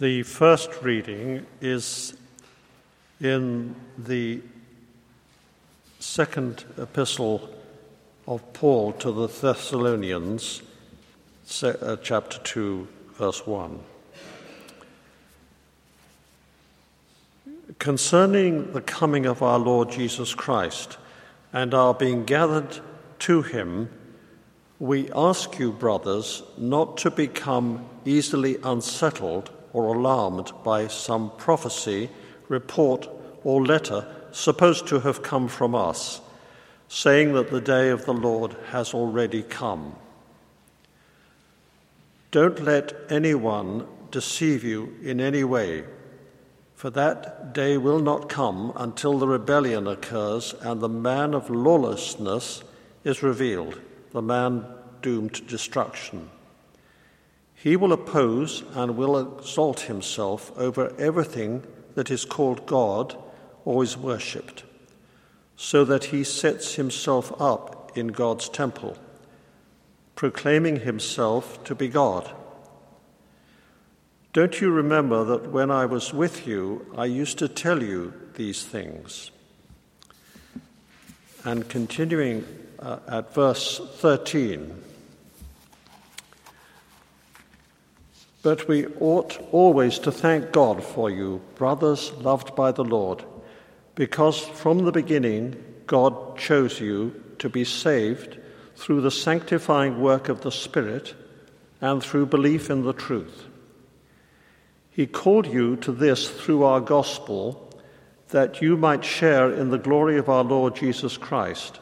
The first reading is in the second epistle of Paul to the Thessalonians, uh, chapter 2, verse 1. Concerning the coming of our Lord Jesus Christ and our being gathered to him, we ask you, brothers, not to become easily unsettled or alarmed by some prophecy, report, or letter supposed to have come from us, saying that the day of the Lord has already come. Don't let anyone deceive you in any way, for that day will not come until the rebellion occurs and the man of lawlessness is revealed, the man doomed to destruction. He will oppose and will exalt himself over everything that is called God or is worshipped, so that he sets himself up in God's temple, proclaiming himself to be God. Don't you remember that when I was with you, I used to tell you these things? And continuing uh, at verse 13. But we ought always to thank God for you, brothers loved by the Lord, because from the beginning God chose you to be saved through the sanctifying work of the Spirit and through belief in the truth. He called you to this through our gospel, that you might share in the glory of our Lord Jesus Christ.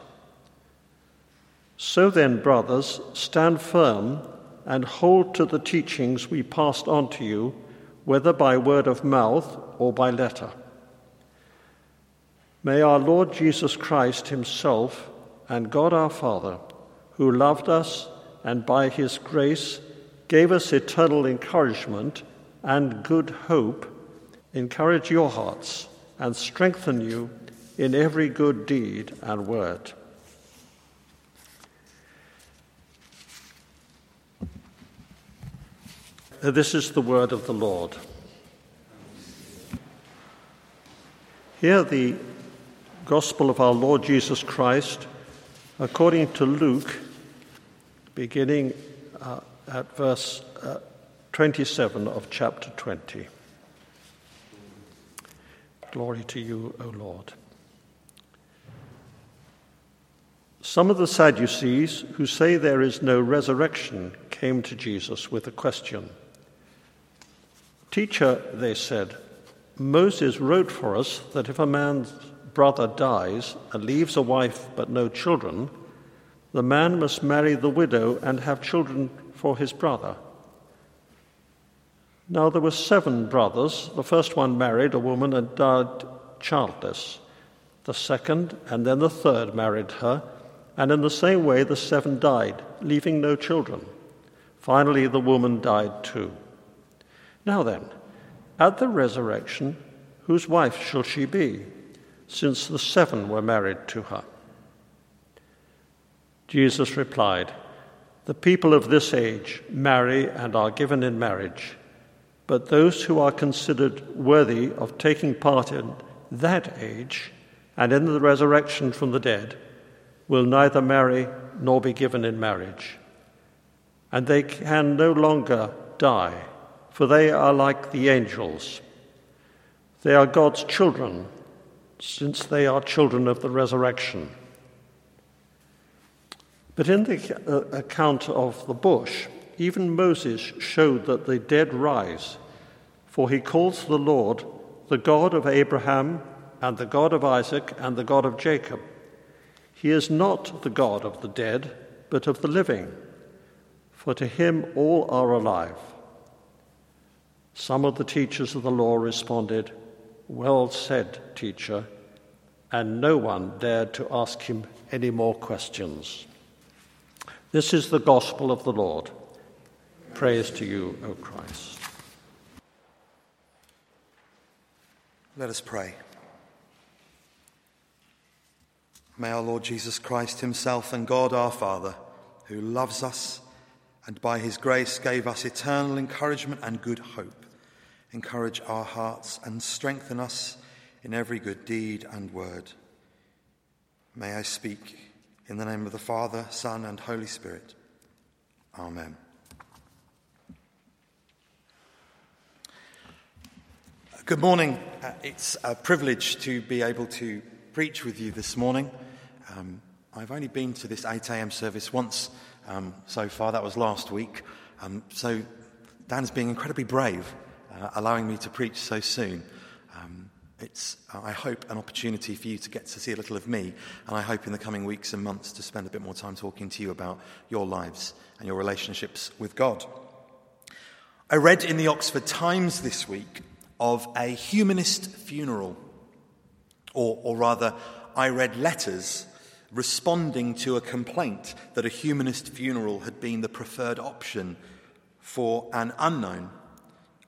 So then, brothers, stand firm and hold to the teachings we passed on to you, whether by word of mouth or by letter. May our Lord Jesus Christ Himself and God our Father, who loved us and by His grace gave us eternal encouragement and good hope, encourage your hearts and strengthen you in every good deed and word. This is the word of the Lord. Hear the gospel of our Lord Jesus Christ, according to Luke, beginning uh, at verse uh, 27 of chapter 20. Glory to you, O Lord. Some of the Sadducees, who say there is no resurrection, came to Jesus with a question. Teacher, they said, Moses wrote for us that if a man's brother dies and leaves a wife but no children, the man must marry the widow and have children for his brother. Now there were seven brothers. The first one married a woman and died childless. The second and then the third married her, and in the same way the seven died, leaving no children. Finally, the woman died too. Now then, at the resurrection, whose wife shall she be, since the seven were married to her? Jesus replied, The people of this age marry and are given in marriage, but those who are considered worthy of taking part in that age and in the resurrection from the dead will neither marry nor be given in marriage. And they can no longer die for they are like the angels. They are God's children, since they are children of the resurrection. But in the uh, account of the bush, even Moses showed that the dead rise, for he calls the Lord the God of Abraham and the God of Isaac and the God of Jacob. He is not the God of the dead, but of the living, for to him all are alive. Some of the teachers of the law responded, Well said, teacher, and no one dared to ask him any more questions. This is the gospel of the Lord. Praise to you, O Christ. Let us pray. May our Lord Jesus Christ Himself and God our Father, who loves us and by His grace gave us eternal encouragement and good hope, encourage our hearts, and strengthen us in every good deed and word. May I speak in the name of the Father, Son, and Holy Spirit. Amen. Good morning. Uh, it's a privilege to be able to preach with you this morning. Um, I've only been to this 8 a.m. service once um, so far, that was last week. Um, so Dan's being incredibly brave, uh, allowing me to preach so soon. Um, it's, I hope, an opportunity for you to get to see a little of me, and I hope in the coming weeks and months to spend a bit more time talking to you about your lives and your relationships with God. I read in the Oxford Times this week of a humanist funeral, or, or rather, I read letters responding to a complaint that a humanist funeral had been the preferred option for an unknown,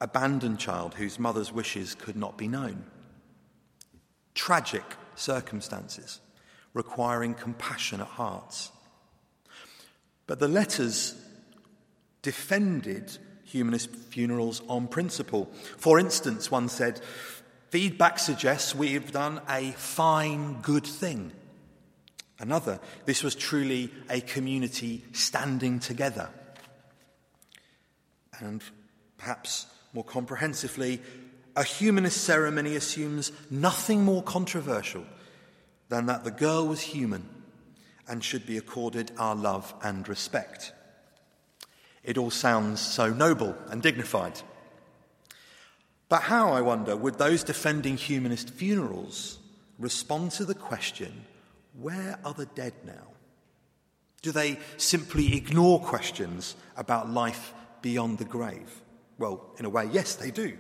abandoned child whose mother's wishes could not be known. Tragic circumstances requiring compassionate hearts. But the letters defended humanist funerals on principle. For instance, one said, Feedback suggests we've done a fine, good thing. Another, this was truly a community standing together. And perhaps more comprehensively, a humanist ceremony assumes nothing more controversial than that the girl was human and should be accorded our love and respect. It all sounds so noble and dignified. But how, I wonder, would those defending humanist funerals respond to the question where are the dead now? Do they simply ignore questions about life beyond the grave? Well, in a way, yes, they do.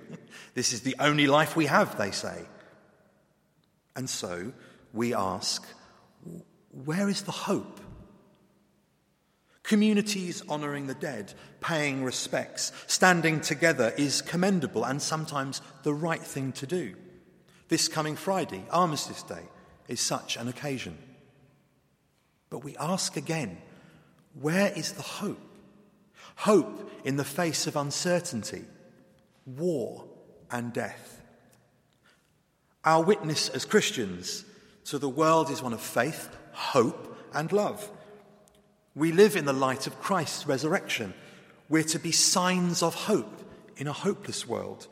This is the only life we have, they say. And so we ask, where is the hope? Communities honouring the dead, paying respects, standing together is commendable and sometimes the right thing to do. This coming Friday, Armistice Day, is such an occasion. But we ask again where is the hope? Hope in the face of uncertainty, war, and death. Our witness as Christians to the world is one of faith, hope, and love. We live in the light of Christ's resurrection. We're to be signs of hope in a hopeless world.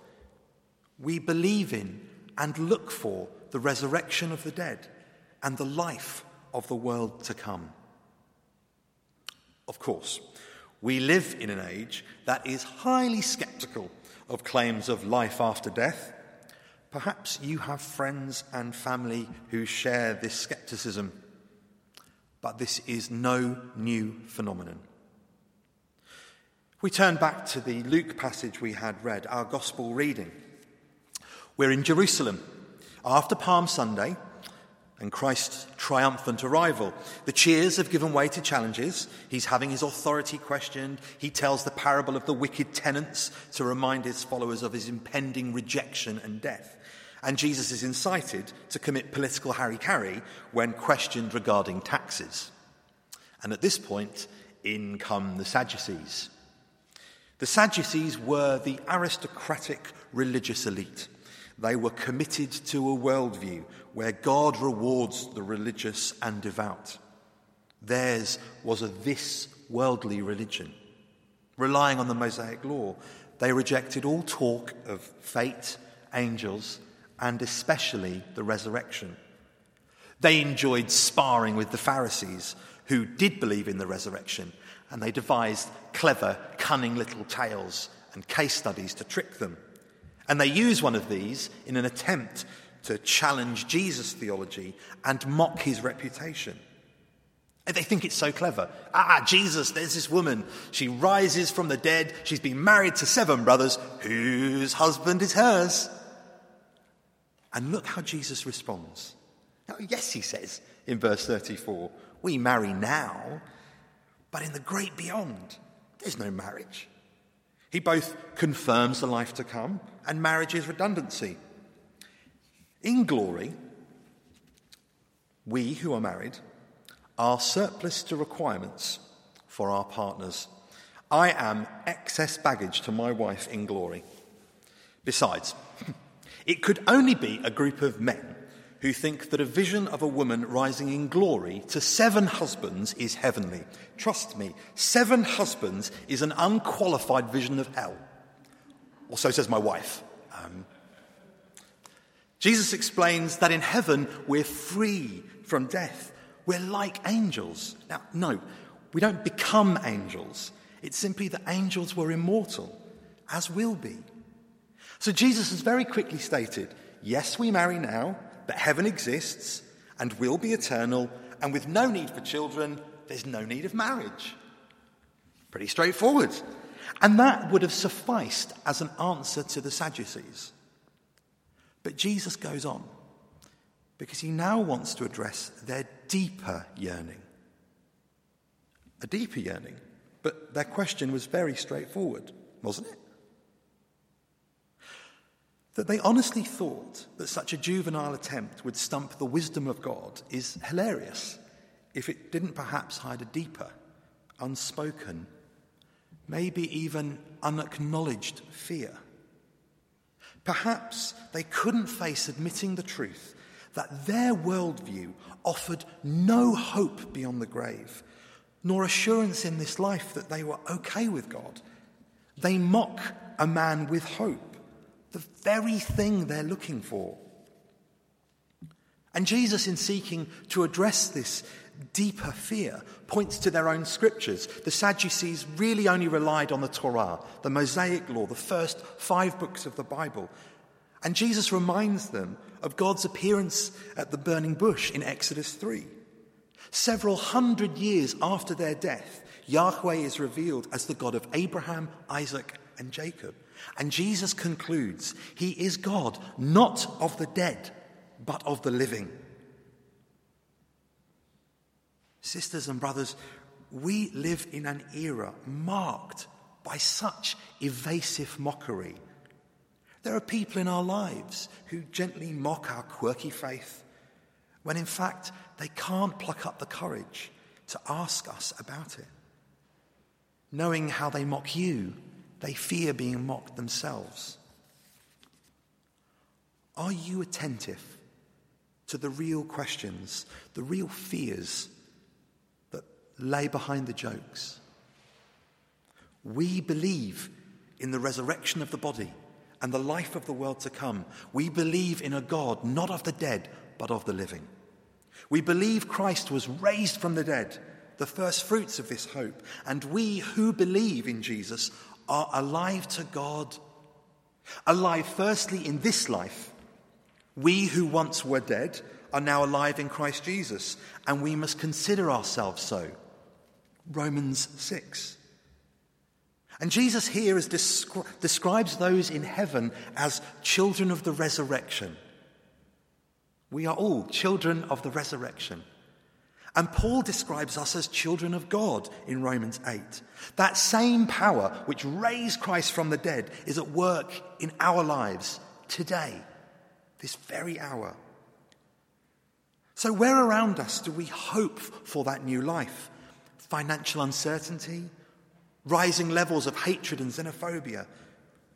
We believe in and look for the resurrection of the dead and the life of the world to come. Of course, we live in an age that is highly skeptical of claims of life after death. Perhaps you have friends and family who share this skepticism, but this is no new phenomenon. We turn back to the Luke passage we had read, our gospel reading. We're in Jerusalem after Palm Sunday, and Christ's triumphant arrival. The cheers have given way to challenges. He's having his authority questioned. He tells the parable of the wicked tenants to remind his followers of his impending rejection and death. And Jesus is incited to commit political hara-kiri when questioned regarding taxes. And at this point, in come the Sadducees. The Sadducees were the aristocratic religious elite. They were committed to a worldview where God rewards the religious and devout. Theirs was a this worldly religion. Relying on the Mosaic law, they rejected all talk of fate, angels, and especially the resurrection. They enjoyed sparring with the Pharisees, who did believe in the resurrection, and they devised clever, cunning little tales and case studies to trick them. And they use one of these in an attempt to challenge Jesus' theology and mock his reputation. They think it's so clever. Ah, Jesus, there's this woman. She rises from the dead. She's been married to seven brothers whose husband is hers. And look how Jesus responds. Now, yes, he says in verse 34, we marry now, but in the great beyond, there's no marriage. He both confirms the life to come and marriage's redundancy. In glory, we who are married are surplus to requirements for our partners. I am excess baggage to my wife in glory. Besides, it could only be a group of men who think that a vision of a woman rising in glory to seven husbands is heavenly. Trust me, seven husbands is an unqualified vision of hell. Or so says my wife. Um, Jesus explains that in heaven we're free from death. We're like angels. Now, no, we don't become angels. It's simply that angels were immortal, as will be. So Jesus has very quickly stated yes, we marry now, but heaven exists and will be eternal, and with no need for children, there's no need of marriage. Pretty straightforward. And that would have sufficed as an answer to the Sadducees. But Jesus goes on because he now wants to address their deeper yearning. A deeper yearning. But their question was very straightforward, wasn't it? That they honestly thought that such a juvenile attempt would stump the wisdom of God is hilarious if it didn't perhaps hide a deeper, unspoken, maybe even unacknowledged fear. Perhaps they couldn't face admitting the truth that their worldview offered no hope beyond the grave, nor assurance in this life that they were okay with God. They mock a man with hope, the very thing they're looking for. And Jesus, in seeking to address this deeper fear, points to their own scriptures. The Sadducees really only relied on the Torah, the Mosaic law, the first five books of the Bible. And Jesus reminds them of God's appearance at the burning bush in Exodus 3. Several hundred years after their death, Yahweh is revealed as the God of Abraham, Isaac, and Jacob. And Jesus concludes, He is God, not of the dead, but of the living. Sisters and brothers, we live in an era marked by such evasive mockery. There are people in our lives who gently mock our quirky faith, when in fact they can't pluck up the courage to ask us about it. Knowing how they mock you, they fear being mocked themselves. Are you attentive to the real questions, the real fears that lay behind the jokes. We believe in the resurrection of the body and the life of the world to come. We believe in a God not of the dead, but of the living. We believe Christ was raised from the dead, the first fruits of this hope. And we who believe in Jesus are alive to God. Alive, firstly, in this life. We who once were dead are now alive in Christ Jesus, and we must consider ourselves so. Romans 6. And Jesus here is descri- describes those in heaven as children of the resurrection. We are all children of the resurrection. And Paul describes us as children of God in Romans 8. That same power which raised Christ from the dead is at work in our lives today, this very hour. So, where around us do we hope for that new life? financial uncertainty, rising levels of hatred and xenophobia,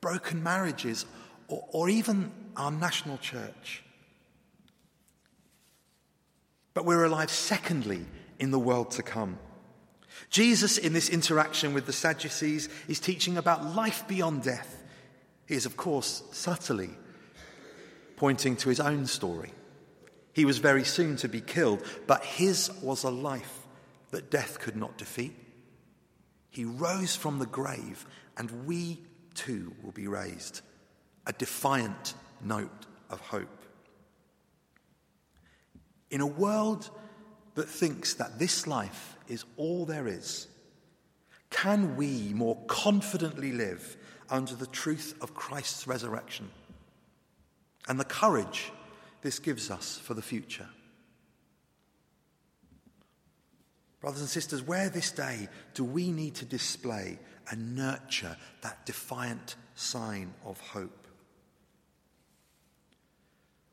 broken marriages, or, or even our national church. But we're alive, secondly, in the world to come. Jesus, in this interaction with the Sadducees, is teaching about life beyond death. He is, of course, subtly pointing to his own story. He was very soon to be killed, but his was a life that death could not defeat. He rose from the grave, and we too will be raised. A defiant note of hope. In a world that thinks that this life is all there is, can we more confidently live under the truth of Christ's resurrection and the courage this gives us for the future? Brothers and sisters, where this day do we need to display and nurture that defiant sign of hope?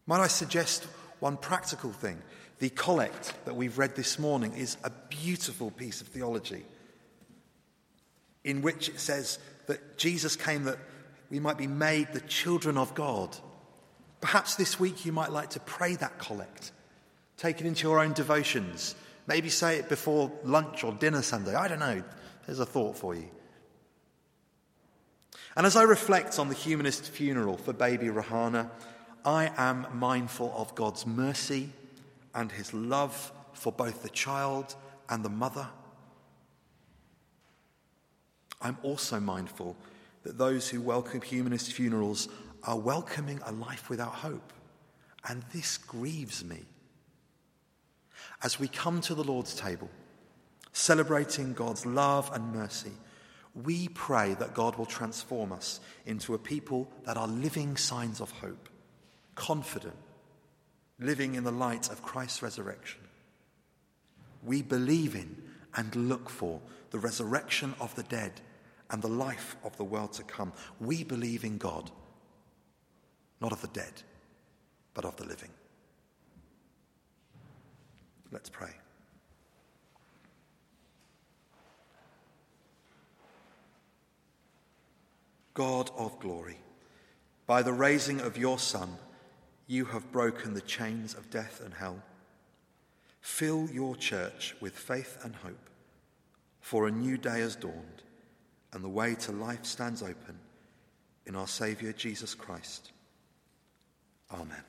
Might I suggest one practical thing? The collect that we've read this morning is a beautiful piece of theology in which it says that Jesus came that we might be made the children of God. Perhaps this week you might like to pray that collect, take it into your own devotions, maybe say it before lunch or dinner Sunday. I don't know. There's a thought for you. And as I reflect on the humanist funeral for baby Rahana, I am mindful of God's mercy and his love for both the child and the mother. I'm also mindful that those who welcome humanist funerals are welcoming a life without hope. And this grieves me. As we come to the Lord's table, celebrating God's love and mercy, we pray that God will transform us into a people that are living signs of hope, confident, living in the light of Christ's resurrection. We believe in and look for the resurrection of the dead and the life of the world to come. We believe in God, not of the dead, but of the living. Let's pray. God of glory, by the raising of your Son, you have broken the chains of death and hell. Fill your church with faith and hope, for a new day has dawned, and the way to life stands open in our Saviour Jesus Christ. Amen.